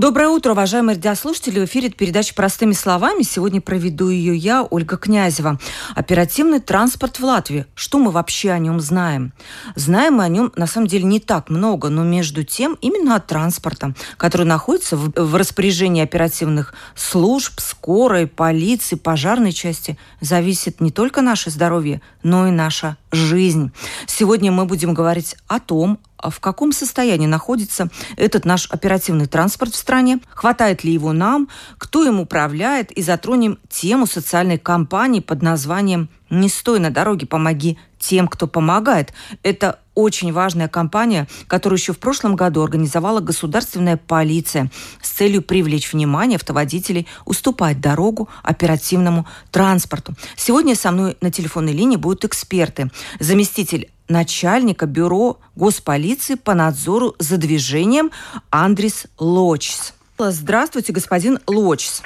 Доброе утро, уважаемые радиослушатели. В эфире передача «Простыми словами». Сегодня проведу ее я, Ольга Князева. Оперативный транспорт в Латвии. Что мы вообще о нем знаем? Знаем мы о нем, на самом деле, не так много, но между тем именно от транспорта, который находится в, в распоряжении оперативных служб, скорой, полиции, пожарной части, зависит не только наше здоровье, но и наша жизнь. Сегодня мы будем говорить о том, в каком состоянии находится этот наш оперативный транспорт в стране, хватает ли его нам, кто им управляет, и затронем тему социальной кампании под названием «Не стой на дороге, помоги тем, кто помогает». Это очень важная кампания, которую еще в прошлом году организовала государственная полиция с целью привлечь внимание автоводителей уступать дорогу оперативному транспорту. Сегодня со мной на телефонной линии будут эксперты. Заместитель начальника бюро госполиции по надзору за движением Андрис Лочс. Здравствуйте, господин Лочс.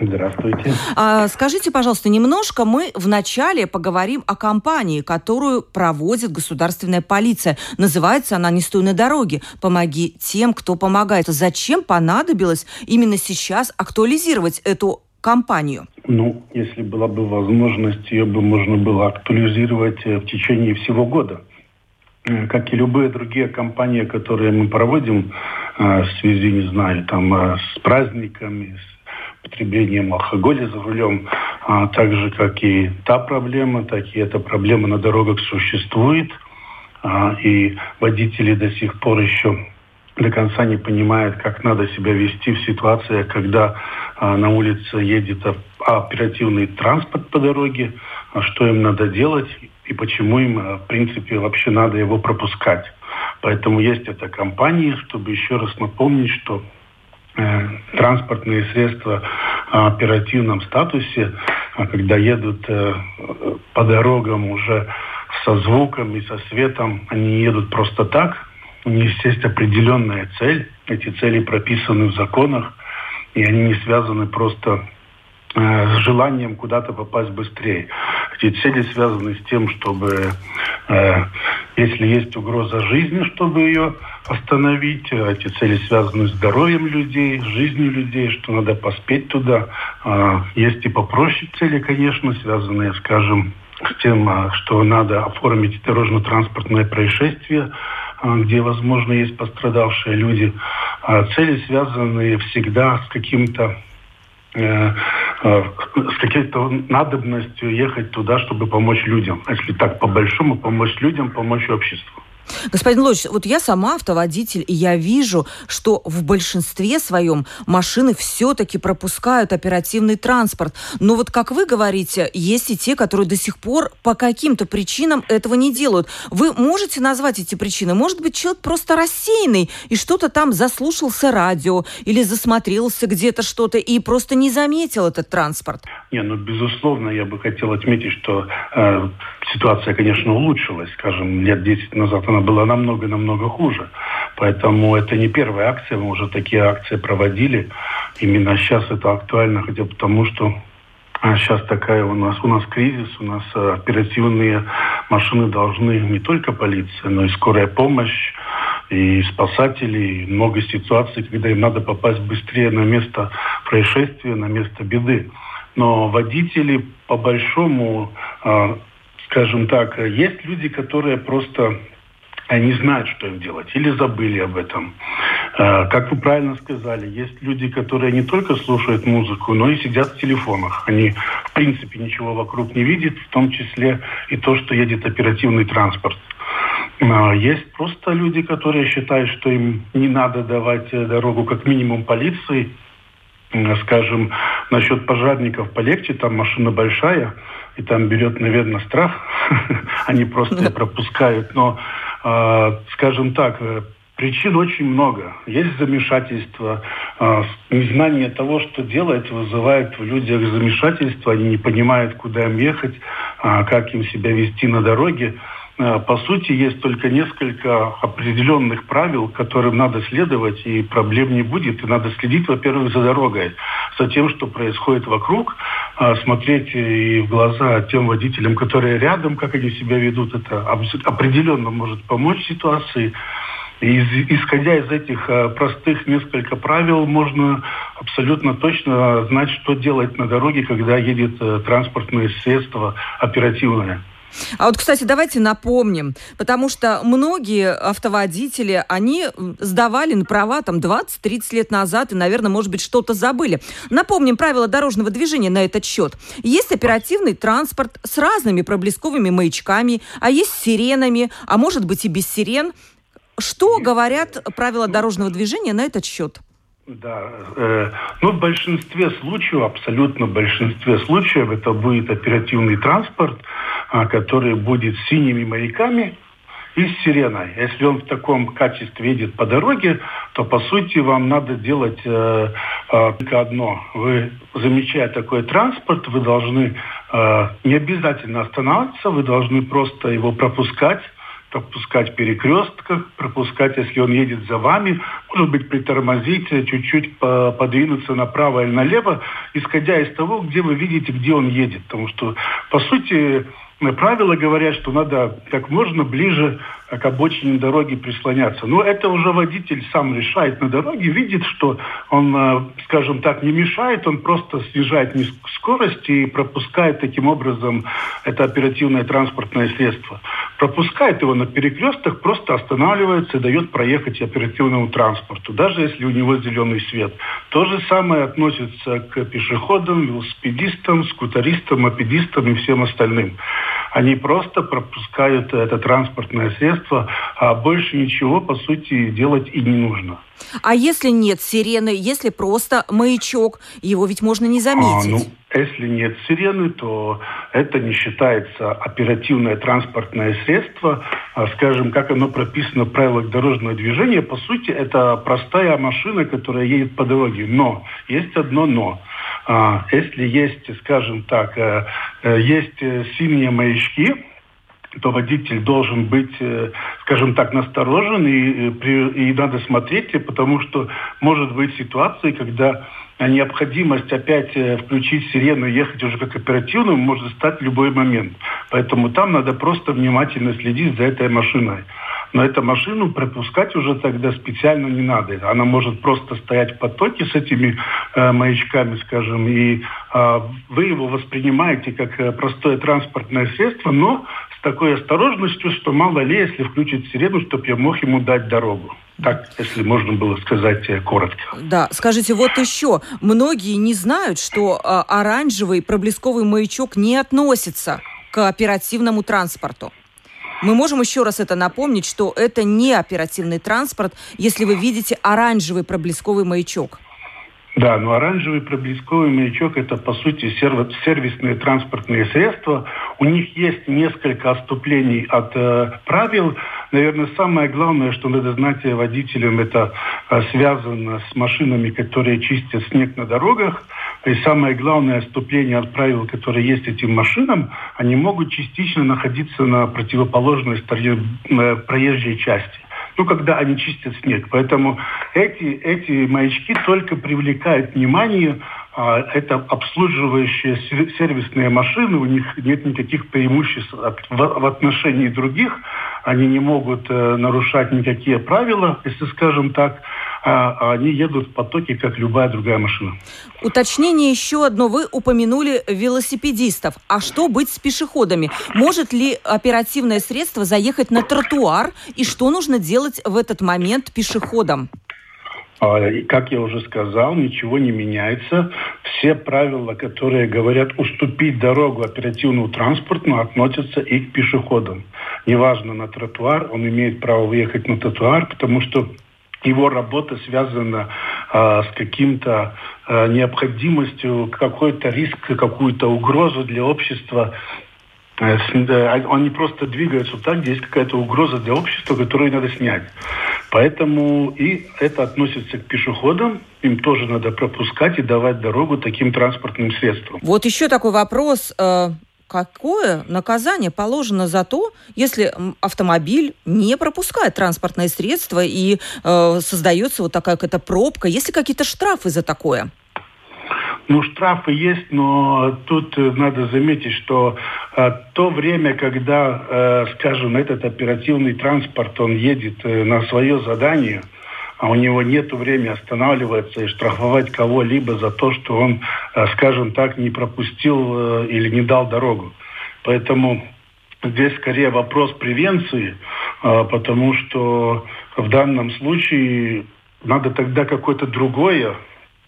Здравствуйте. А, скажите, пожалуйста, немножко мы вначале поговорим о кампании, которую проводит государственная полиция. Называется она «Не стой на дороге». Помоги тем, кто помогает. Зачем понадобилось именно сейчас актуализировать эту кампанию? Ну, если была бы возможность, ее бы можно было актуализировать э, в течение всего года. Э, как и любые другие кампании, которые мы проводим э, в связи, не знаю, там, с праздниками, с потреблением алкоголя за рулем, а так же, как и та проблема, так и эта проблема на дорогах существует. А, и водители до сих пор еще до конца не понимают, как надо себя вести в ситуациях, когда а, на улице едет оперативный транспорт по дороге, а что им надо делать и почему им, а, в принципе, вообще надо его пропускать. Поэтому есть эта кампания, чтобы еще раз напомнить, что Э, транспортные средства в оперативном статусе, а когда едут э, по дорогам уже со звуком и со светом, они едут просто так. У них есть определенная цель. Эти цели прописаны в законах, и они не связаны просто э, с желанием куда-то попасть быстрее. Эти цели связаны с тем, чтобы, если есть угроза жизни, чтобы ее остановить. Эти цели связаны с здоровьем людей, с жизнью людей, что надо поспеть туда. А, есть и попроще цели, конечно, связанные, скажем, с тем, а, что надо оформить дорожно-транспортное происшествие, а, где, возможно, есть пострадавшие люди. Цели связаны всегда с каким-то э, с какой-то надобностью ехать туда, чтобы помочь людям. Если так по-большому, помочь людям, помочь обществу. Господин Лоч, вот я сама автоводитель, и я вижу, что в большинстве своем машины все-таки пропускают оперативный транспорт. Но вот, как вы говорите, есть и те, которые до сих пор по каким-то причинам этого не делают. Вы можете назвать эти причины? Может быть, человек просто рассеянный и что-то там заслушался радио или засмотрелся где-то что-то и просто не заметил этот транспорт? Не, ну, безусловно, я бы хотел отметить, что э, ситуация, конечно, улучшилась. Скажем, лет 10 назад она была намного-намного хуже. Поэтому это не первая акция, мы уже такие акции проводили. Именно сейчас это актуально, хотя потому что сейчас а, такая у нас, у нас кризис, у нас э, оперативные машины должны не только полиция, но и скорая помощь, и спасатели, и много ситуаций, когда им надо попасть быстрее на место происшествия, на место беды. Но водители, по большому, а, скажем так, есть люди, которые просто они знают, что им делать, или забыли об этом. А, как вы правильно сказали, есть люди, которые не только слушают музыку, но и сидят в телефонах. Они, в принципе, ничего вокруг не видят, в том числе и то, что едет оперативный транспорт. А, есть просто люди, которые считают, что им не надо давать э, дорогу как минимум полиции. Скажем, насчет пожарников полегче, там машина большая, и там берет, наверное, страх. Они просто пропускают. Но а, скажем так, э, причин очень много. Есть замешательство, а, незнание того, что делать, вызывает в людях замешательство. Они не понимают, куда им ехать, а, как им себя вести на дороге. Э, по сути, есть только несколько определенных правил, которым надо следовать, и проблем не будет. И надо следить, во-первых, за дорогой, за тем, что происходит вокруг, а, смотреть и в глаза тем водителям, которые рядом, как они себя ведут. Это определенно может помочь ситуации. И исходя из этих э, простых несколько правил, можно абсолютно точно знать, что делать на дороге, когда едет э, транспортное средство оперативное. А вот, кстати, давайте напомним, потому что многие автоводители, они сдавали на права там 20-30 лет назад и, наверное, может быть, что-то забыли. Напомним правила дорожного движения на этот счет. Есть оперативный транспорт с разными проблесковыми маячками, а есть с сиренами, а может быть и без сирен. Что говорят правила дорожного движения на этот счет? Да, э, ну в большинстве случаев, абсолютно в большинстве случаев это будет оперативный транспорт, э, который будет с синими маяками и с сиреной. Если он в таком качестве едет по дороге, то по сути вам надо делать э, э, только одно. Вы, замечая такой транспорт, вы должны э, не обязательно останавливаться, вы должны просто его пропускать пропускать перекрестках, пропускать, если он едет за вами, может быть, притормозить, чуть-чуть подвинуться направо или налево, исходя из того, где вы видите, где он едет. Потому что, по сути, правила говорят, что надо как можно ближе к обочине дороги прислоняться. Но это уже водитель сам решает на дороге, видит, что он, э, скажем так, не мешает, он просто снижает скорость и пропускает таким образом это оперативное транспортное средство. Пропускает его на перекрестках, просто останавливается и дает проехать оперативному транспорту, даже если у него зеленый свет. То же самое относится к пешеходам, велосипедистам, скутеристам, мопедистам и всем остальным. Они просто пропускают это транспортное средство, а больше ничего, по сути, делать и не нужно. А если нет сирены, если просто маячок, его ведь можно не заметить? А, ну, если нет сирены, то это не считается оперативное транспортное средство. А, скажем, как оно прописано в правилах дорожного движения, по сути, это простая машина, которая едет по дороге. Но, есть одно но. А, если есть, скажем так, э, э, есть э, синие маячки, то водитель должен быть, скажем так, насторожен и, и надо смотреть, потому что может быть ситуация, когда необходимость опять включить сирену и ехать уже как оперативную может стать в любой момент. Поэтому там надо просто внимательно следить за этой машиной. Но эту машину пропускать уже тогда специально не надо. Она может просто стоять в потоке с этими э, маячками, скажем, и э, вы его воспринимаете как э, простое транспортное средство, но с такой осторожностью, что мало ли, если включить сирену, чтобы я мог ему дать дорогу. Так, если можно было сказать э, коротко. Да, скажите, вот еще. Многие не знают, что э, оранжевый проблесковый маячок не относится к оперативному транспорту. Мы можем еще раз это напомнить, что это не оперативный транспорт, если вы видите оранжевый проблесковый маячок. Да, но оранжевый проблесковый маячок – это, по сути, сервисные транспортные средства. У них есть несколько отступлений от э, правил. Наверное, самое главное, что надо знать водителям, это э, связано с машинами, которые чистят снег на дорогах. И самое главное отступление от правил, которые есть этим машинам, они могут частично находиться на противоположной стороне э, проезжей части ну, когда они чистят снег. Поэтому эти, эти маячки только привлекают внимание а, это обслуживающие сервисные машины, у них нет никаких преимуществ в отношении других, они не могут э, нарушать никакие правила, если скажем так, а, а они едут в потоке, как любая другая машина. Уточнение еще одно. Вы упомянули велосипедистов. А что быть с пешеходами? Может ли оперативное средство заехать на тротуар? И что нужно делать в этот момент пешеходам? А, как я уже сказал, ничего не меняется. Все правила, которые говорят уступить дорогу оперативному транспорту, относятся и к пешеходам. Неважно на тротуар, он имеет право выехать на тротуар, потому что его работа связана э, с каким-то э, необходимостью, какой-то риск, какую-то угрозу для общества. Э, они просто двигаются так, где есть какая-то угроза для общества, которую надо снять. Поэтому и это относится к пешеходам. Им тоже надо пропускать и давать дорогу таким транспортным средствам. Вот еще такой вопрос. Какое наказание положено за то, если автомобиль не пропускает транспортное средство и э, создается вот такая какая-то пробка? Есть ли какие-то штрафы за такое? Ну, штрафы есть, но тут э, надо заметить, что э, то время, когда, э, скажем, этот оперативный транспорт, он едет э, на свое задание, а у него нет времени останавливаться и штрафовать кого-либо за то, что он, э, скажем так, не пропустил э, или не дал дорогу. Поэтому здесь скорее вопрос превенции, э, потому что в данном случае надо тогда какое-то другое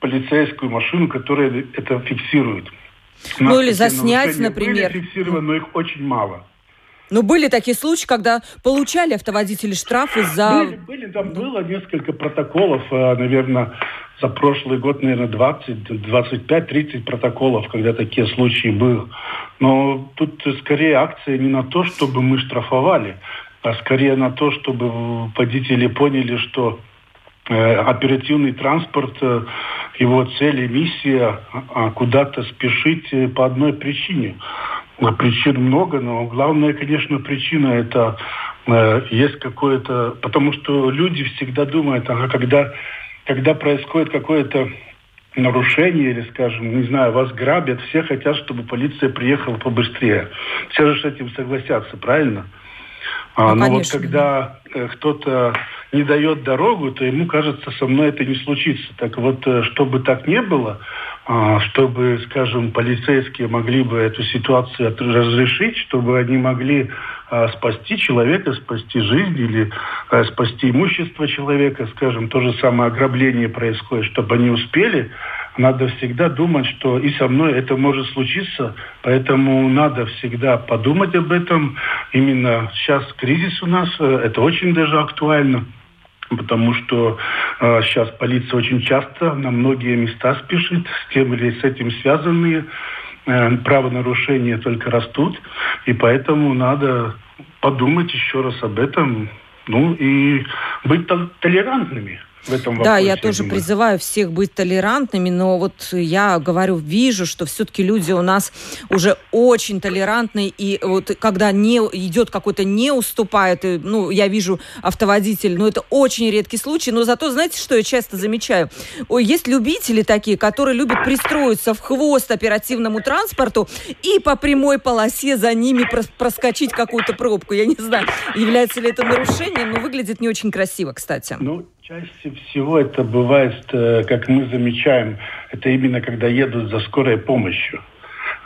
полицейскую машину, которая это фиксирует. Ну или заснять, например. Были фиксированы, но их очень мало. Ну, были такие случаи, когда получали автоводители штрафы за... Были, были там было несколько протоколов, э, наверное, за прошлый год, наверное, 20, 25, 30 протоколов, когда такие случаи были. Но тут скорее акция не на то, чтобы мы штрафовали, а скорее на то, чтобы водители поняли, что э, оперативный транспорт, э, его цель и миссия а, куда-то спешить по одной причине – Причин много, но главная, конечно, причина это э, есть какое-то... Потому что люди всегда думают, ага, когда, когда происходит какое-то нарушение или, скажем, не знаю, вас грабят, все хотят, чтобы полиция приехала побыстрее. Все же с этим согласятся, правильно? А, ну, но вот когда э, кто-то не дает дорогу, то ему кажется, со мной это не случится. Так вот, э, чтобы так не было, чтобы, скажем, полицейские могли бы эту ситуацию разрешить, чтобы они могли а, спасти человека, спасти жизнь или а, спасти имущество человека, скажем, то же самое ограбление происходит, чтобы они успели, надо всегда думать, что и со мной это может случиться, поэтому надо всегда подумать об этом. Именно сейчас кризис у нас, э, это очень даже актуально потому что э, сейчас полиция очень часто на многие места спешит, с тем или с этим связанные э, правонарушения только растут, и поэтому надо подумать еще раз об этом, ну и быть толерантными в этом вопросе. Да, я тоже призываю всех быть толерантными, но вот я говорю, вижу, что все-таки люди у нас уже очень толерантные, и вот когда не идет какой-то не уступает, и, ну, я вижу автоводитель, ну, это очень редкий случай, но зато, знаете, что я часто замечаю? Ой, есть любители такие, которые любят пристроиться в хвост оперативному транспорту и по прямой полосе за ними проскочить какую-то пробку. Я не знаю, является ли это нарушением, но выглядит не очень красиво, кстати. Ну, Чаще всего это бывает, э, как мы замечаем, это именно когда едут за скорой помощью.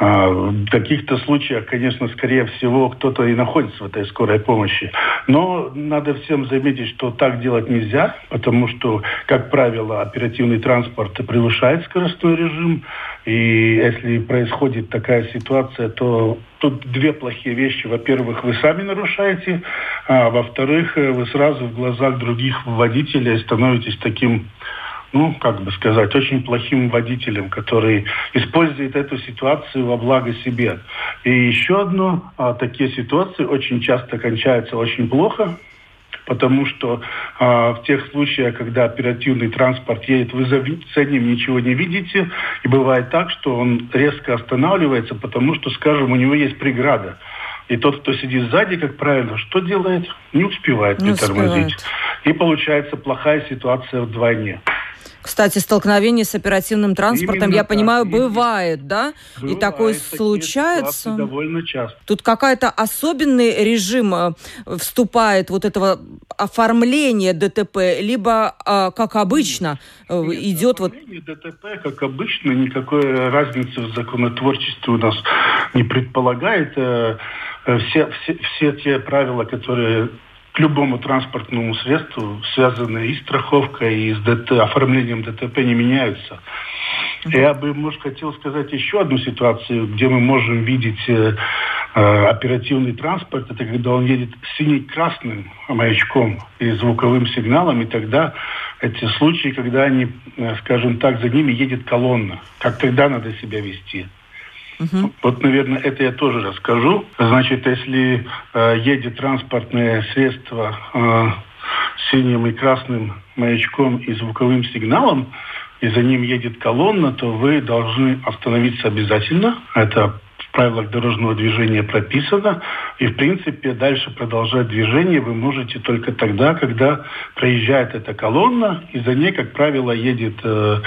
А, в каких-то случаях, конечно, скорее всего, кто-то и находится в этой скорой помощи. Но надо всем заметить, что так делать нельзя, потому что, как правило, оперативный транспорт превышает скоростной режим. И если происходит такая ситуация, то тут две плохие вещи. Во-первых, вы сами нарушаете, а во-вторых, вы сразу в глазах других водителей становитесь таким ну, как бы сказать, очень плохим водителем, который использует эту ситуацию во благо себе. И еще одно, а, такие ситуации очень часто кончаются очень плохо, потому что а, в тех случаях, когда оперативный транспорт едет, вы за, за ним ничего не видите, и бывает так, что он резко останавливается, потому что, скажем, у него есть преграда. И тот, кто сидит сзади, как правило, что делает? Не успевает не притормозить. Успевает. И получается плохая ситуация вдвойне. Кстати, столкновение с оперативным транспортом, Именно я так. понимаю, бывает, да? Бывает, и такое случается. Довольно часто. Тут какая-то особенный режим э, вступает вот этого оформления ДТП, либо, э, как обычно, э, Нет, идет вот... ДТП, как обычно, никакой разницы в законотворчестве у нас не предполагает. Все, все, все те правила, которые любому транспортному средству, связанные и страховкой, и с ДТ, оформлением ДТП, не меняются. Я бы, может, хотел сказать еще одну ситуацию, где мы можем видеть э, э, оперативный транспорт. Это когда он едет синий-красным маячком и звуковым сигналом, и тогда эти случаи, когда они, э, скажем так, за ними едет колонна. Как тогда надо себя вести? Угу. Вот, наверное, это я тоже расскажу. Значит, если э, едет транспортное средство э, синим и красным маячком и звуковым сигналом, и за ним едет колонна, то вы должны остановиться обязательно. Это в правилах дорожного движения прописано. И, в принципе, дальше продолжать движение вы можете только тогда, когда проезжает эта колонна, и за ней, как правило, едет э,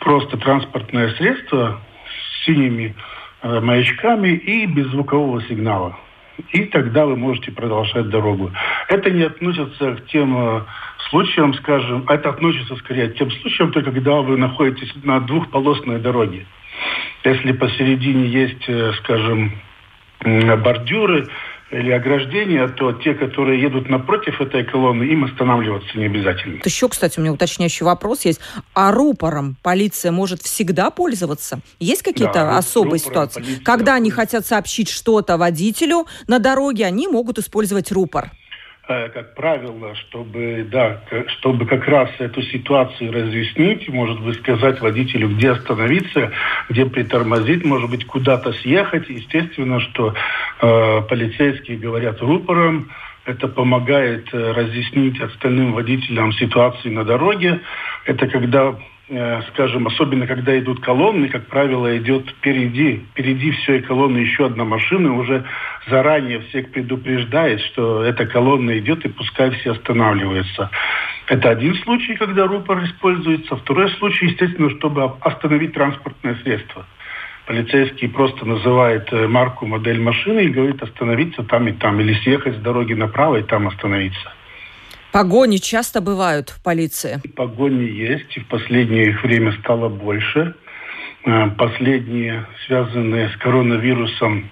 просто транспортное средство с синими маячками и без звукового сигнала. И тогда вы можете продолжать дорогу. Это не относится к тем э, случаям, скажем, это относится скорее к тем случаям, только когда вы находитесь на двухполосной дороге. Если посередине есть, э, скажем, бордюры или ограждения, то те, которые едут напротив этой колонны, им останавливаться не обязательно. Еще, кстати, у меня уточняющий вопрос есть. А рупором полиция может всегда пользоваться? Есть какие-то да, особые ситуации? Полиция... Когда они хотят сообщить что-то водителю на дороге, они могут использовать рупор? Э, как правило, чтобы, да, чтобы как раз эту ситуацию разъяснить, может быть, сказать водителю, где остановиться, где притормозить, может быть, куда-то съехать. Естественно, что э, полицейские говорят рупором, это помогает э, разъяснить остальным водителям ситуацию на дороге. Это когда скажем, особенно когда идут колонны, как правило, идет впереди, впереди всей колонны еще одна машина, уже заранее всех предупреждает, что эта колонна идет и пускай все останавливаются. Это один случай, когда рупор используется. Второй случай, естественно, чтобы остановить транспортное средство. Полицейский просто называет э, марку, модель машины и говорит остановиться там и там, или съехать с дороги направо и там остановиться. Погони часто бывают в полиции? Погони есть, и в последнее время стало больше. Э, последние, связанные с коронавирусом,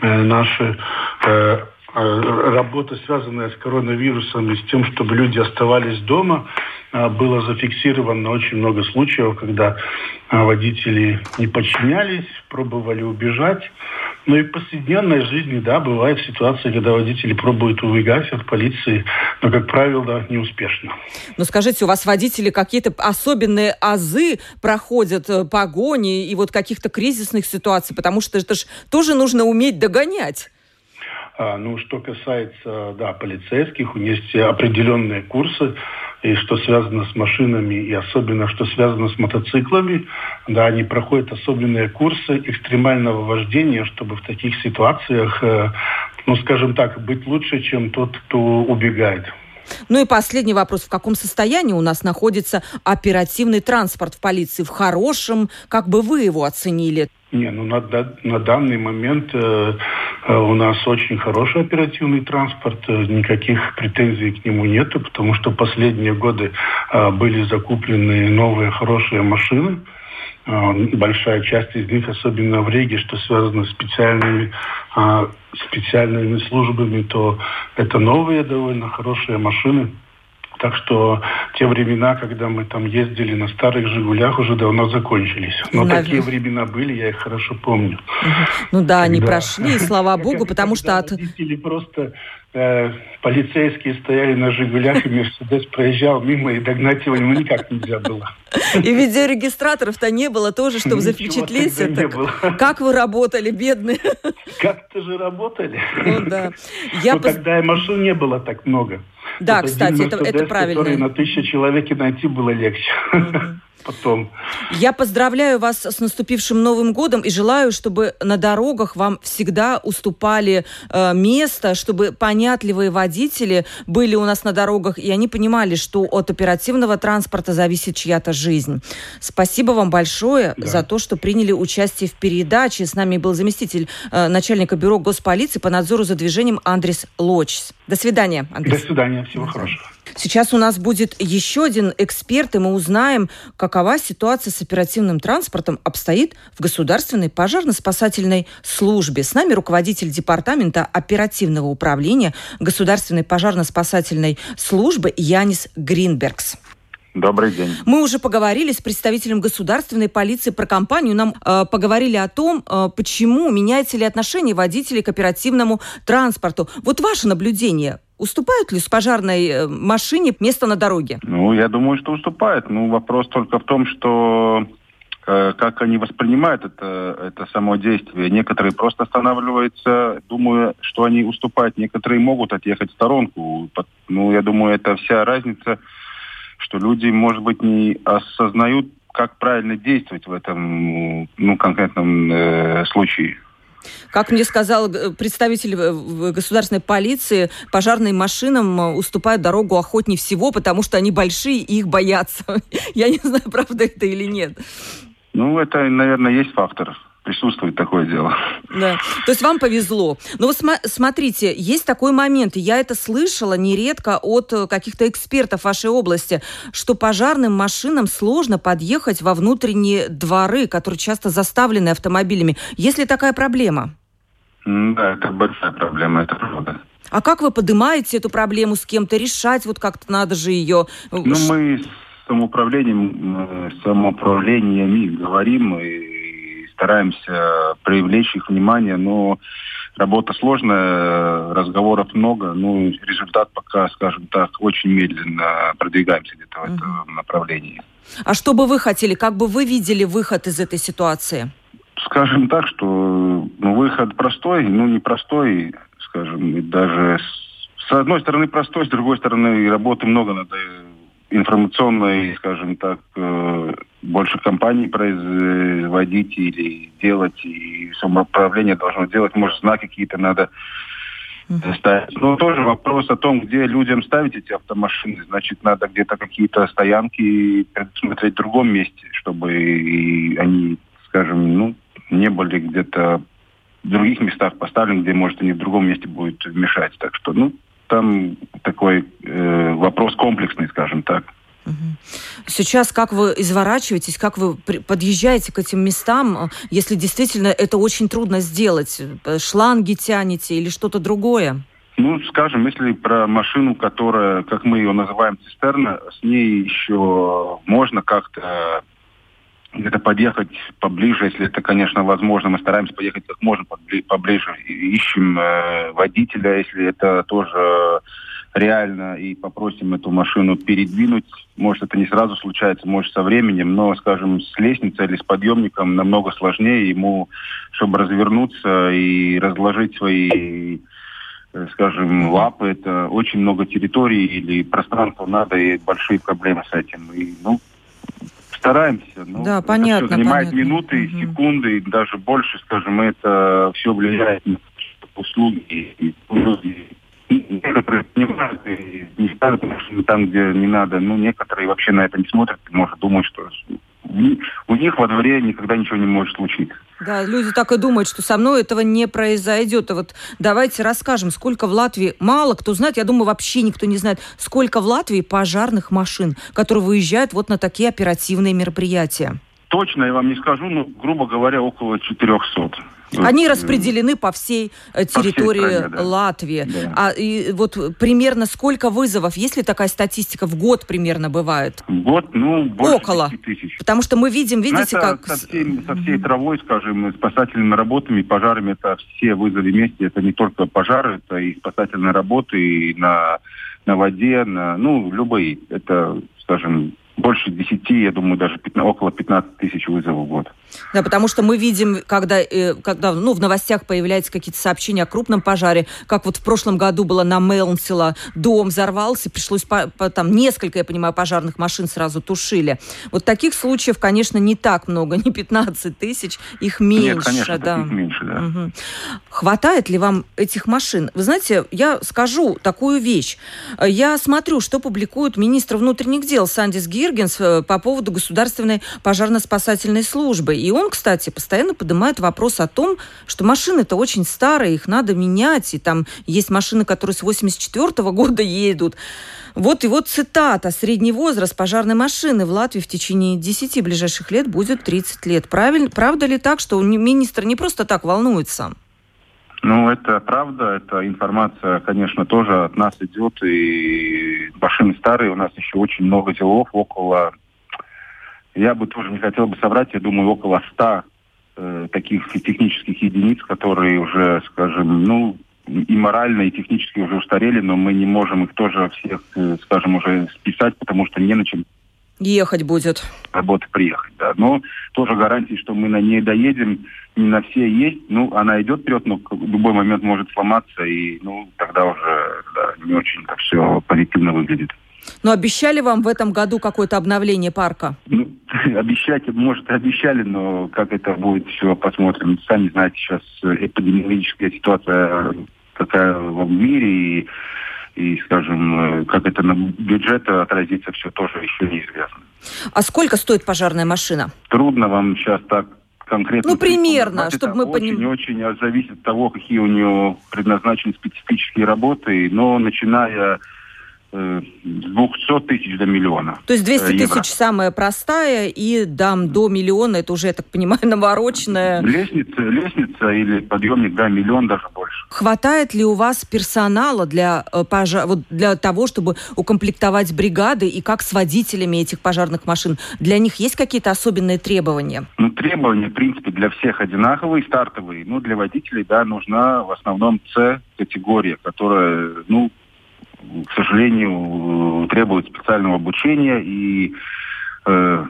э, наши э, работа, связанная с коронавирусом и с тем, чтобы люди оставались дома, было зафиксировано очень много случаев, когда водители не подчинялись, пробовали убежать. Ну и в повседневной жизни, да, бывают ситуации, когда водители пробуют убегать от полиции, но, как правило, неуспешно. Ну скажите, у вас водители какие-то особенные азы проходят, э, погони и вот каких-то кризисных ситуаций, потому что это же тоже нужно уметь догонять. А, ну, что касается, да, полицейских, у них есть определенные курсы, и что связано с машинами, и особенно что связано с мотоциклами. Да, они проходят особенные курсы экстремального вождения, чтобы в таких ситуациях, э, ну, скажем так, быть лучше, чем тот, кто убегает. Ну и последний вопрос. В каком состоянии у нас находится оперативный транспорт в полиции? В хорошем? Как бы вы его оценили? Не, ну на, на данный момент э, э, у нас очень хороший оперативный транспорт, э, никаких претензий к нему нету, потому что последние годы э, были закуплены новые хорошие машины. Э, большая часть из них, особенно в Риге, что связано с специальными, э, специальными службами, то это новые довольно хорошие машины. Так что те времена, когда мы там ездили на старых «Жигулях», уже давно закончились. Но Наверное. такие времена были, я их хорошо помню. Ну да, они прошли, слава богу, потому что от... Просто э, полицейские стояли на «Жигулях», и «Мерседес» проезжал мимо, и догнать его ну, никак нельзя было. И видеорегистраторов-то не было тоже, чтобы запечатлеть это. Как вы работали, бедные? Как-то же работали. Ну да. Я Но пос... тогда и машин не было так много. Да, кстати, это, это правильно. Который на тысячу человек и найти было легче. Угу. Потом. Я поздравляю вас с наступившим Новым годом и желаю, чтобы на дорогах вам всегда уступали э, место, чтобы понятливые водители были у нас на дорогах, и они понимали, что от оперативного транспорта зависит чья-то жизнь. Спасибо вам большое да. за то, что приняли участие в передаче. С нами был заместитель э, начальника бюро госполиции по надзору за движением Андрес Лочс. До свидания, Андрей. До свидания. Всего хорошего. Сейчас у нас будет еще один эксперт, и мы узнаем, какова ситуация с оперативным транспортом обстоит в Государственной пожарно-спасательной службе. С нами руководитель Департамента оперативного управления Государственной пожарно-спасательной службы Янис Гринбергс. Добрый день. Мы уже поговорили с представителем государственной полиции про компанию. Нам э, поговорили о том, э, почему меняется ли отношение водителей к оперативному транспорту. Вот ваше наблюдение. Уступают ли с пожарной э, машине место на дороге? Ну, я думаю, что уступает. Ну, вопрос только в том, что э, как они воспринимают это, это само действие. Некоторые просто останавливаются, думая, что они уступают. Некоторые могут отъехать в сторонку. Ну, я думаю, это вся разница что люди, может быть, не осознают, как правильно действовать в этом ну, конкретном э, случае. Как мне сказал представитель государственной полиции, пожарным машинам уступают дорогу охотнее всего, потому что они большие и их боятся. Я не знаю, правда это или нет. Ну, это, наверное, есть фактор присутствует такое дело. Да. То есть вам повезло. Но вот см- смотрите, есть такой момент, я это слышала нередко от э, каких-то экспертов вашей области, что пожарным машинам сложно подъехать во внутренние дворы, которые часто заставлены автомобилями. Есть ли такая проблема? Да, это большая проблема, это правда. А как вы поднимаете эту проблему с кем-то, решать вот как-то надо же ее? Ну, мы с самоуправлением, э, самоуправлениями говорим и стараемся привлечь их внимание, но работа сложная, разговоров много, ну, результат пока, скажем так, очень медленно продвигаемся где-то в этом направлении. А что бы вы хотели, как бы вы видели выход из этой ситуации? Скажем так, что ну, выход простой, ну, непростой, скажем, даже с, с одной стороны простой, с другой стороны работы много надо информационной, скажем так, э, больше компаний производить или делать, и самоуправление должно делать, может, знаки какие-то надо ставить. Но тоже вопрос о том, где людям ставить эти автомашины. Значит, надо где-то какие-то стоянки предусмотреть в другом месте, чтобы и они, скажем, ну, не были где-то в других местах поставлены, где, может, они в другом месте будут мешать. Так что, ну, там такой э, вопрос комплексный, скажем так. Сейчас как вы изворачиваетесь, как вы подъезжаете к этим местам, если действительно это очень трудно сделать? Шланги тянете или что-то другое? Ну, скажем, если про машину, которая, как мы ее называем, цистерна, с ней еще можно как-то где-то подъехать поближе, если это, конечно, возможно. Мы стараемся поехать как можно поближе. Ищем э, водителя, если это тоже реально, и попросим эту машину передвинуть. Может, это не сразу случается, может, со временем, но, скажем, с лестницей или с подъемником намного сложнее ему, чтобы развернуться и разложить свои э, скажем, лапы, это очень много территорий или пространства надо, и большие проблемы с этим. И, ну, стараемся. Но да, понятно. Это занимает понятно. минуты, угу. секунды, и даже больше, скажем, это все влияет на услуги. И, некоторые понимают и не ставят машины там, где не надо. Ну, некоторые вообще на это не смотрят, может думать, что у них во дворе никогда ничего не может случиться. Да, люди так и думают, что со мной этого не произойдет. А вот давайте расскажем, сколько в Латвии, мало кто знает, я думаю, вообще никто не знает, сколько в Латвии пожарных машин, которые выезжают вот на такие оперативные мероприятия. Точно я вам не скажу, но, грубо говоря, около 400. Они распределены по всей э, территории по всей стране, да. Латвии. Да. А и вот примерно сколько вызовов, есть ли такая статистика в год примерно бывает? В год, ну, больше Около. тысяч. Потому что мы видим, ну, видите, это как... Со всей, со всей травой, скажем, спасательными работами, пожарами, это все вызовы вместе, это не только пожары, это и спасательные работы, и на, на воде, на, ну, любые. Это, скажем, больше 10, я думаю, даже 15, около 15 тысяч вызовов в год. Да, потому что мы видим, когда, э, когда ну, в новостях появляются какие-то сообщения о крупном пожаре, как вот в прошлом году было на Мелнсела, дом взорвался, пришлось по, по, там несколько, я понимаю, пожарных машин сразу тушили. Вот таких случаев, конечно, не так много, не 15 тысяч, их меньше. Нет, конечно, да. меньше, да. Угу. Хватает ли вам этих машин? Вы знаете, я скажу такую вещь. Я смотрю, что публикует министр внутренних дел Сандис Гир Гиргенс э, по поводу государственной пожарно-спасательной службы. И он, кстати, постоянно поднимает вопрос о том, что машины-то очень старые, их надо менять. И там есть машины, которые с 84 -го года едут. Вот и вот цитата. Средний возраст пожарной машины в Латвии в течение 10 ближайших лет будет 30 лет. Правильно? Правда ли так, что министр не просто так волнуется? Ну, это правда, эта информация, конечно, тоже от нас идет, и машины старые, у нас еще очень много делов, около, я бы тоже не хотел бы соврать, я думаю, около 100 э, таких технических единиц, которые уже, скажем, ну, и морально, и технически уже устарели, но мы не можем их тоже всех, э, скажем, уже списать, потому что не на чем Ехать будет. Работы приехать, да. Но тоже гарантии, что мы на ней доедем, не на все есть. Ну, она идет вперед, но в любой момент может сломаться, и ну, тогда уже да, не очень так все позитивно выглядит. Но обещали вам в этом году какое-то обновление парка? Ну, обещать, может, и обещали, но как это будет, все посмотрим. Сами знаете, сейчас эпидемиологическая ситуация какая в мире, и, и, скажем, как это на бюджет отразится, все тоже еще неизвестно. А сколько стоит пожарная машина? Трудно вам сейчас так конкретно. Ну, примерно, чтобы мы понимали. Очень, очень зависит от того, какие у нее предназначены специфические работы, но начиная 200 тысяч до миллиона. То есть 200 евро. тысяч самая простая, и дам до миллиона, это уже, я так понимаю, навороченная. Лестница, лестница или подъемник, да, миллион даже больше. Хватает ли у вас персонала для, э, пожар... вот для того, чтобы укомплектовать бригады, и как с водителями этих пожарных машин? Для них есть какие-то особенные требования? Ну, требования, в принципе, для всех одинаковые, стартовые. Ну, для водителей, да, нужна в основном С-категория, которая, ну, к сожалению, требует специального обучения и э,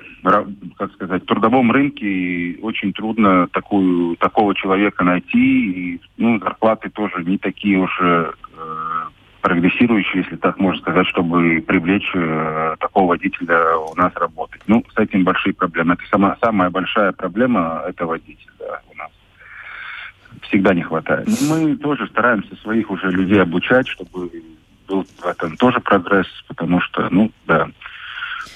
как сказать, в трудовом рынке очень трудно такую, такого человека найти. И, ну, зарплаты тоже не такие уже э, прогрессирующие, если так можно сказать, чтобы привлечь э, такого водителя у нас работать. Ну, с этим большие проблемы. Это сама, самая большая проблема, это водитель да, у нас. Всегда не хватает. Мы тоже стараемся своих уже людей обучать, чтобы был в этом тоже прогресс, потому что, ну, да,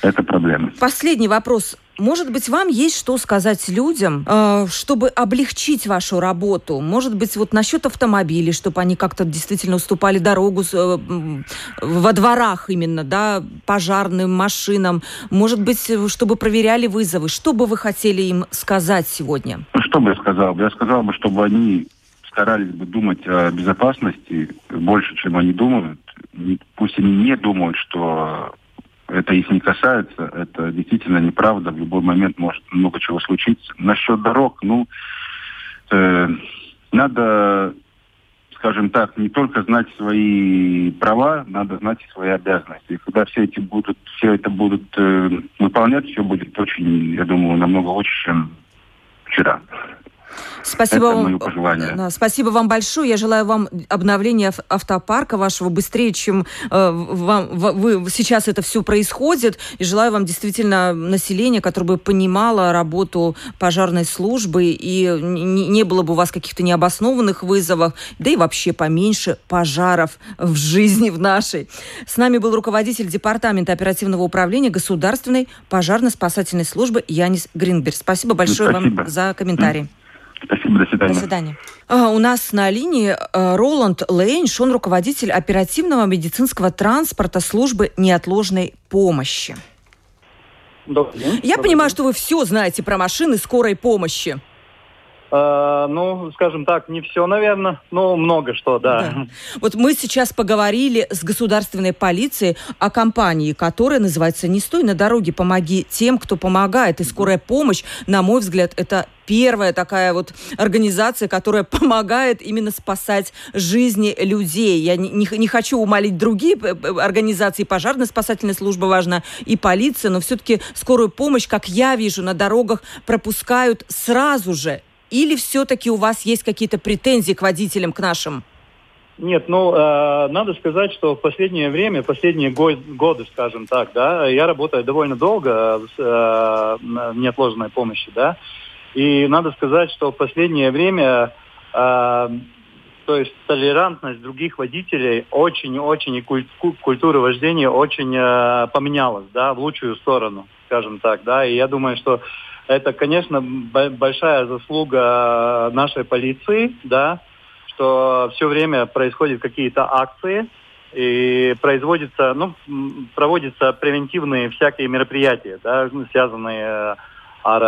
это проблема. Последний вопрос. Может быть, вам есть что сказать людям, э, чтобы облегчить вашу работу? Может быть, вот насчет автомобилей, чтобы они как-то действительно уступали дорогу э, во дворах именно, да, пожарным машинам? Может быть, чтобы проверяли вызовы? Что бы вы хотели им сказать сегодня? Ну, что бы я сказал? Я сказал бы, чтобы они старались бы думать о безопасности больше, чем они думают. Пусть они не думают, что это их не касается, это действительно неправда. В любой момент может много чего случиться. Насчет дорог, ну, э, надо, скажем так, не только знать свои права, надо знать и свои обязанности. И когда все эти будут, все это будут э, выполнять, все будет очень, я думаю, намного лучше, чем вчера. Спасибо Это вам, пожелание. Спасибо вам большое. Я желаю вам обновления автопарка вашего быстрее, чем э, вам, вы, сейчас это все происходит. И желаю вам действительно населения, которое бы понимало работу пожарной службы и не, не было бы у вас каких-то необоснованных вызовов, да и вообще поменьше пожаров в жизни в нашей. С нами был руководитель департамента оперативного управления государственной пожарно-спасательной службы Янис Гринберг. Спасибо большое Спасибо. вам за комментарий. Спасибо, до свидания. До свидания. А, у нас на линии а, Роланд Лейнш, он руководитель оперативного медицинского транспорта службы неотложной помощи. Добрый день. Я Добрый понимаю, день. что вы все знаете про машины скорой помощи. Uh, ну, скажем так, не все, наверное, но много что, да. да. Вот мы сейчас поговорили с государственной полицией о компании, которая называется «Не стой на дороге, помоги тем, кто помогает». И скорая помощь, на мой взгляд, это первая такая вот организация, которая помогает именно спасать жизни людей. Я не, не, не хочу умолить другие организации, пожарно-спасательная служба важна, и полиция, но все-таки скорую помощь, как я вижу, на дорогах пропускают сразу же или все-таки у вас есть какие-то претензии к водителям, к нашим? Нет, ну, э, надо сказать, что в последнее время, последние го- годы, скажем так, да, я работаю довольно долго э, в неотложной помощи, да, и надо сказать, что в последнее время, э, то есть толерантность других водителей очень-очень и куль- культура вождения очень э, поменялась, да, в лучшую сторону, скажем так, да, и я думаю, что это, конечно, большая заслуга нашей полиции, да, что все время происходят какие-то акции и производятся, ну, проводятся превентивные всякие мероприятия, да, связанные ar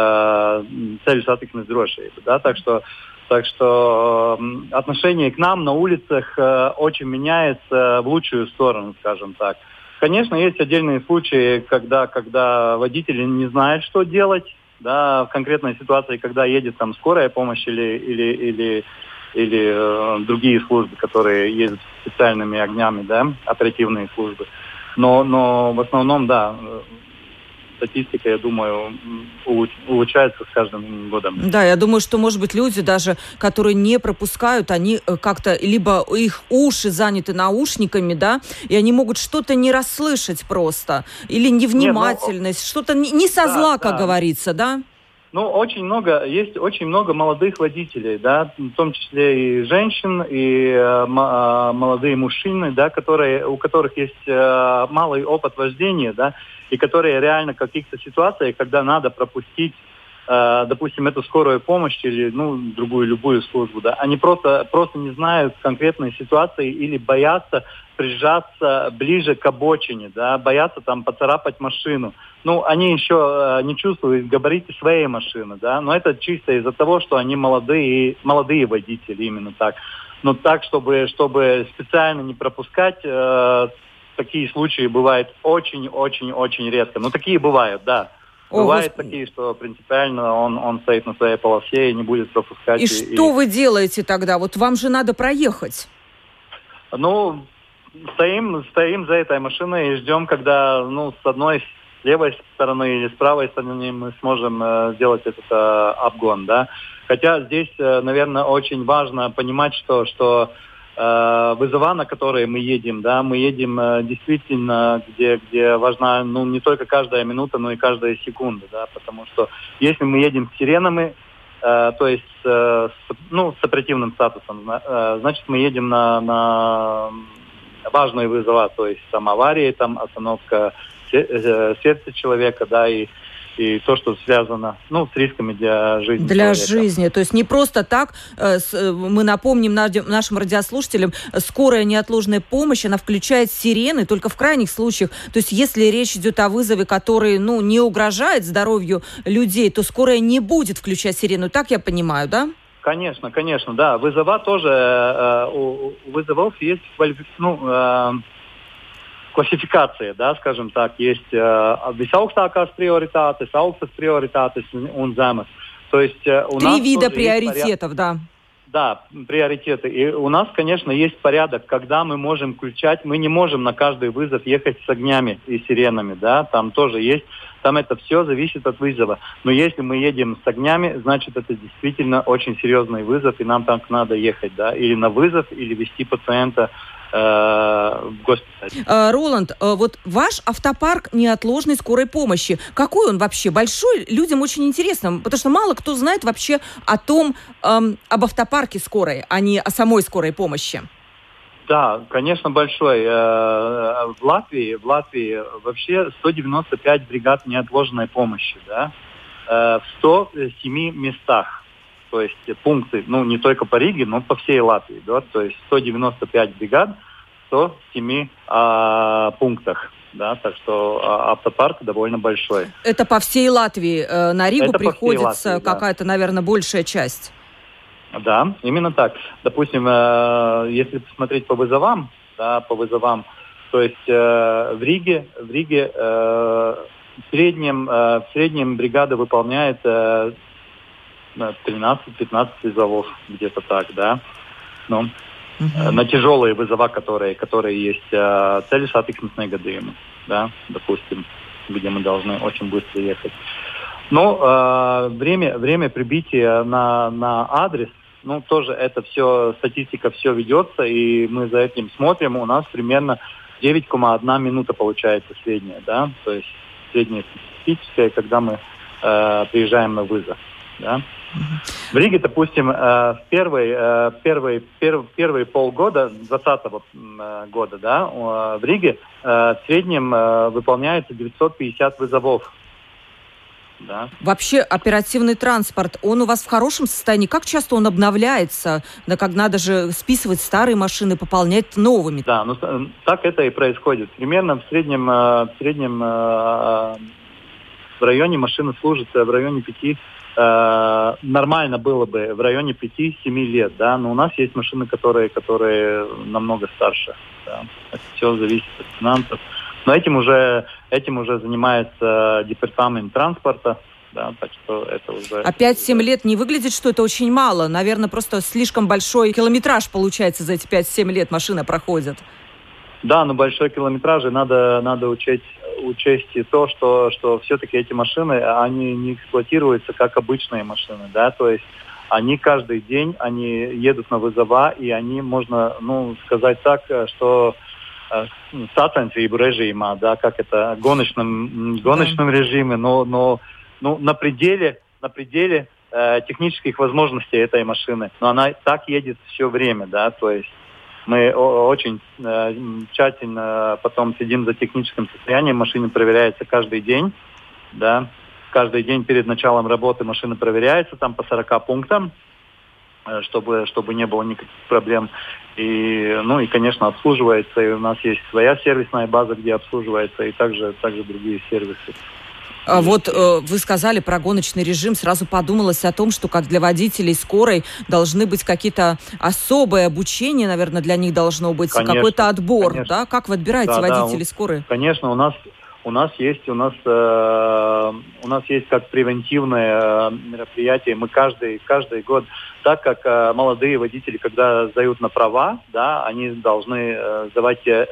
ceļu satiksmes drošību. Да? Так что так что отношение к нам на улицах э, очень меняется в лучшую сторону, скажем так. Конечно, есть отдельные случаи, когда, когда водители не знают, что делать, да, в конкретной ситуации, когда едет там скорая помощь или, или, или, или э, другие службы, которые ездят специальными огнями, да, оперативные службы. Но, но в основном, да, статистика, я думаю, улучшается с каждым годом. Да, я думаю, что, может быть, люди даже, которые не пропускают, они э, как-то, либо их уши заняты наушниками, да, и они могут что-то не расслышать просто, или невнимательность, Нет, ну, что-то не со зла, да, как да. говорится, да? Ну, очень много, есть очень много молодых водителей, да, в том числе и женщин, и э, э, молодые мужчины, да, которые, у которых есть э, малый опыт вождения, да, и которые реально в каких-то ситуациях, когда надо пропустить допустим, эту скорую помощь или ну, другую любую службу, да, они просто, просто не знают конкретной ситуации или боятся прижаться ближе к обочине, да, боятся там поцарапать машину ну, они еще э, не чувствуют габариты своей машины, да, но это чисто из-за того, что они молодые, молодые водители, именно так. Но так, чтобы, чтобы специально не пропускать, э, такие случаи бывают очень-очень-очень редко. Но такие бывают, да. О, Бывают Господи. такие, что принципиально он, он стоит на своей полосе и не будет пропускать. И, и что вы делаете тогда? Вот вам же надо проехать. Ну, стоим, стоим за этой машиной и ждем, когда, ну, с одной с левой стороны или с правой стороны мы сможем э, сделать этот э, обгон, да. Хотя здесь, э, наверное, очень важно понимать, что, что вызова, на которые мы едем, да, мы едем э, действительно, где, где важна, ну, не только каждая минута, но и каждая секунда, да, потому что если мы едем с сиренами, э, то есть, э, с, ну, с оперативным статусом, э, значит, мы едем на, на важные вызова, то есть там аварии, там остановка Э, сердце человека, да, и и то, что связано ну, с рисками для жизни. Для человека. жизни. То есть не просто так, э, э, мы напомним нашим радиослушателям, скорая неотложная помощь, она включает сирены только в крайних случаях. То есть если речь идет о вызове, который ну, не угрожает здоровью людей, то скорая не будет включать сирену. Так я понимаю, да? Конечно, конечно, да. Вызова тоже, у вызовов есть ну, классификация, да, скажем так, есть visaugstākās приоритеты, augstas приоритеты un zemes. То есть э, у Три нас вида приоритетов, да. Да, приоритеты. И у нас, конечно, есть порядок, когда мы можем включать, мы не можем на каждый вызов ехать с огнями и сиренами, да, там тоже есть, там это все зависит от вызова. Но если мы едем с огнями, значит, это действительно очень серьезный вызов, и нам так надо ехать, да, или на вызов, или вести пациента в госпитале. Э, Роланд, э, вот ваш автопарк неотложной скорой помощи, какой он вообще? Большой? Людям очень интересно, потому что мало кто знает вообще о том, эм, об автопарке скорой, а не о самой скорой помощи. Да, конечно, большой. В Латвии, в Латвии вообще 195 бригад неотложной помощи, да, в 107 местах то есть пункты, ну, не только по Риге, но по всей Латвии, да, то есть 195 бригад, 107 а, пунктах. Да, так что а, автопарк довольно большой. Это по всей Латвии. Э, на Ригу Это приходится какая-то, да. наверное, большая часть. Да, именно так. Допустим, э, если посмотреть по вызовам, да, по вызовам, то есть э, в Риге, в Риге в среднем, в среднем бригада выполняет 13-15 вызовов, где-то так, да. Ну, угу. На тяжелые вызова, которые, которые есть э, цели сатиксментные гадаемы, да, допустим, где мы должны очень быстро ехать. Но э, время, время прибытия на, на адрес, ну, тоже это все, статистика все ведется, и мы за этим смотрим. У нас примерно 9,1 минута получается средняя, да, то есть средняя статистическая, когда мы э, приезжаем на вызов, да. В Риге, допустим, э, в первый, э, первый, первый, первые полгода 2020 э, года да, в Риге в среднем выполняется 950 вызовов да. Вообще оперативный транспорт, он у вас в хорошем состоянии? Как часто он обновляется? Да как надо же списывать старые машины, пополнять новыми? Да, ну так это и происходит. Примерно в среднем, в среднем в районе машины служит в районе пяти э, нормально было бы в районе 5-7 лет, да, но у нас есть машины, которые, которые намного старше. Да. Все зависит от финансов. Но этим уже, этим уже занимается департамент транспорта, да, так что это уже... А 5-7 лет не выглядит, что это очень мало? Наверное, просто слишком большой километраж получается за эти 5-7 лет машина проходит. Да, но большой километраж, и надо, надо учесть, учесть и то, что, что все-таки эти машины, они не эксплуатируются как обычные машины, да, то есть они каждый день, они едут на вызова, и они, можно, ну, сказать так, что sacensību режима, да, как это, гоночном, гоночном да. режиме, но, но ну, на пределе, на пределе э, технических возможностей этой машины. Но она так едет все время, да, то есть мы очень э, тщательно потом следим за техническим состоянием. Машина проверяется каждый день, да, каждый день перед началом работы машина проверяется там по 40 пунктам, э, чтобы, чтобы не было никаких проблем. И, ну и, конечно, обслуживается. И у нас есть своя сервисная база, где обслуживается, и также, также другие сервисы. А вот э, вы сказали про гоночный режим, сразу подумалось о том, что как для водителей скорой должны быть какие-то особые обучения, наверное, для них должно быть какой-то отбор, конечно. да? Как вы отбираете да, водителей да, скорой? Конечно, у нас у нас есть у нас э, у нас есть как превентивное э, мероприятие. Мы каждый каждый год, так как э, молодые водители, когда сдают на права, да, они должны э, сдавать э,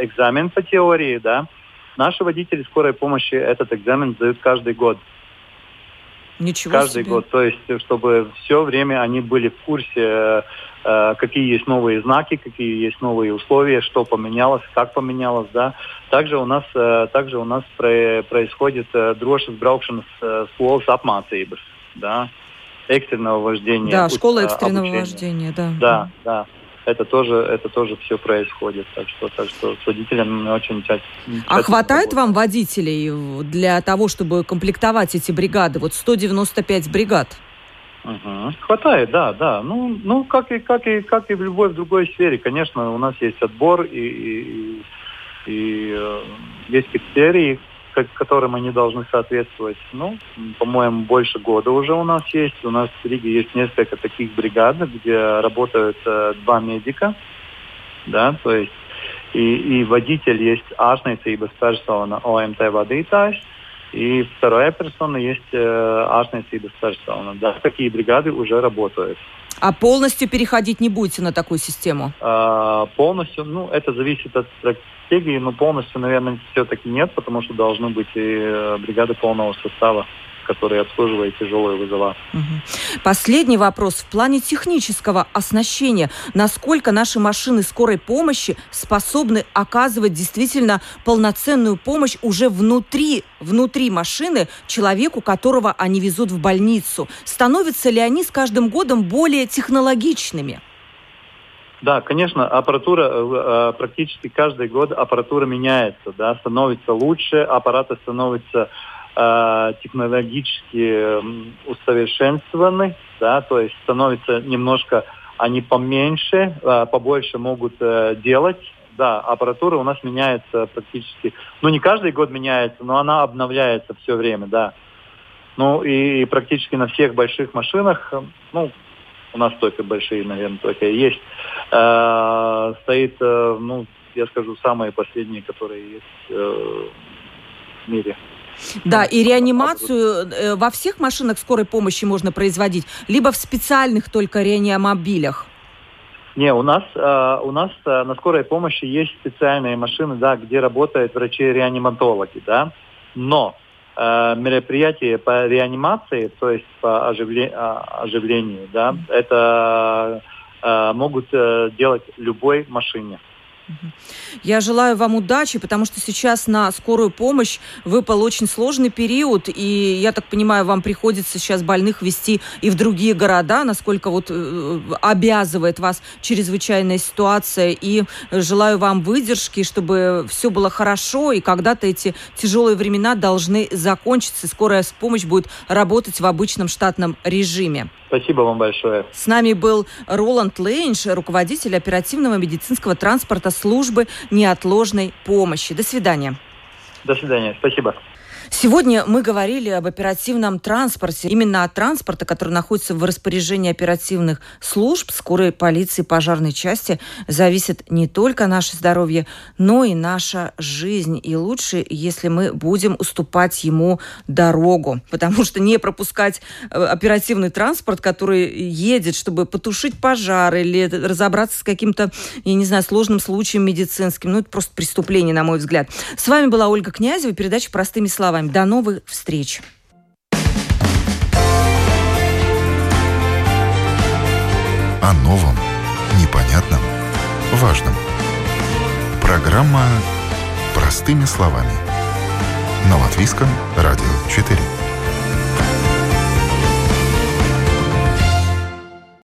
экзамен по теории, да. Наши водители скорой помощи этот экзамен сдают каждый год. Ничего каждый себе. год. То есть, чтобы все время они были в курсе, э, э, какие есть новые знаки, какие есть новые условия, что поменялось, как поменялось, да. Также у нас, э, также у нас про, происходит drošas braukšanas э, skolas apmācības, да, экстренного вождения. Да, школа экстренного обучения. вождения, да. Да, да это тоже, это тоже все происходит. Так что, так что с водителями мы очень тщательно А хватает работаем. вам водителей для того, чтобы комплектовать эти бригады? Вот 195 бригад. Угу. Хватает, да, да. Ну, ну как и как и как и в любой в другой сфере, конечно, у нас есть отбор и, и, и, и э, есть критерии, которым они должны соответствовать. Ну, по-моему, больше года уже у нас есть. У нас в Риге есть несколько таких бригад, где работают э, два медика, да, то есть и, и водитель есть ārstniecības persona ОМТ vadītājs, и вторая персона есть э, ārstniecības persona. Да, такие бригады уже работают. А полностью переходить не будете на такую систему? А, полностью, ну, это зависит от стратегии, но полностью, наверное, все-таки нет, потому что должны быть и э, бригады полного состава которые обслуживают тяжелые вызова. Угу. Последний вопрос. В плане технического оснащения, насколько наши машины скорой помощи способны оказывать действительно полноценную помощь уже внутри, внутри машины человеку, которого они везут в больницу? Становятся ли они с каждым годом более технологичными? Да, конечно, аппаратура э, э, практически каждый год аппаратура меняется, да, становится лучше, аппараты становятся э, технологически усовершенствованы, да, то есть становится немножко они поменьше, э, побольше могут э, делать. Да, аппаратура у нас меняется практически, ну не каждый год меняется, но она обновляется все время, да. Ну и практически на всех больших машинах, ну у нас только большие, наверное, только и есть, э, стоит, э, ну, я скажу, самые последние, которые есть э, в мире. Да, и реанимацию э, во всех машинах скорой помощи можно производить, либо в специальных только реанимобилях? Не, у нас, э, у нас э, на скорой помощи есть специальные машины, да, где работают врачи-реаниматологи, да, но Э, мероприятия по реанимации, то есть по оживле, а, оживлению, да, это э, могут э, делать любой машине. Я желаю вам удачи, потому что сейчас на скорую помощь выпал очень сложный период, и я так понимаю, вам приходится сейчас больных вести и в другие города, насколько вот э, обязывает вас чрезвычайная ситуация, и желаю вам выдержки, чтобы все было хорошо, и когда-то эти тяжелые времена должны закончиться, и скорая помощь будет работать в обычном штатном режиме. Спасибо вам большое. С нами был Роланд Лейнш, руководитель оперативного медицинского транспорта службы неотложной помощи. До свидания. До свидания. Спасибо. Сегодня мы говорили об оперативном транспорте, именно о транспорте, который находится в распоряжении оперативных служб, скорой полиции, пожарной части, зависит не только наше здоровье, но и наша жизнь. И лучше, если мы будем уступать ему дорогу, потому что не пропускать э, оперативный транспорт, который едет, чтобы потушить пожар или разобраться с каким-то, я не знаю, сложным случаем медицинским, ну это просто преступление, на мой взгляд. С вами была Ольга Князева, передача «Простыми словами». До новых встреч! О новом, непонятном, важном. Программа «Простыми словами». На Латвийском радио 4.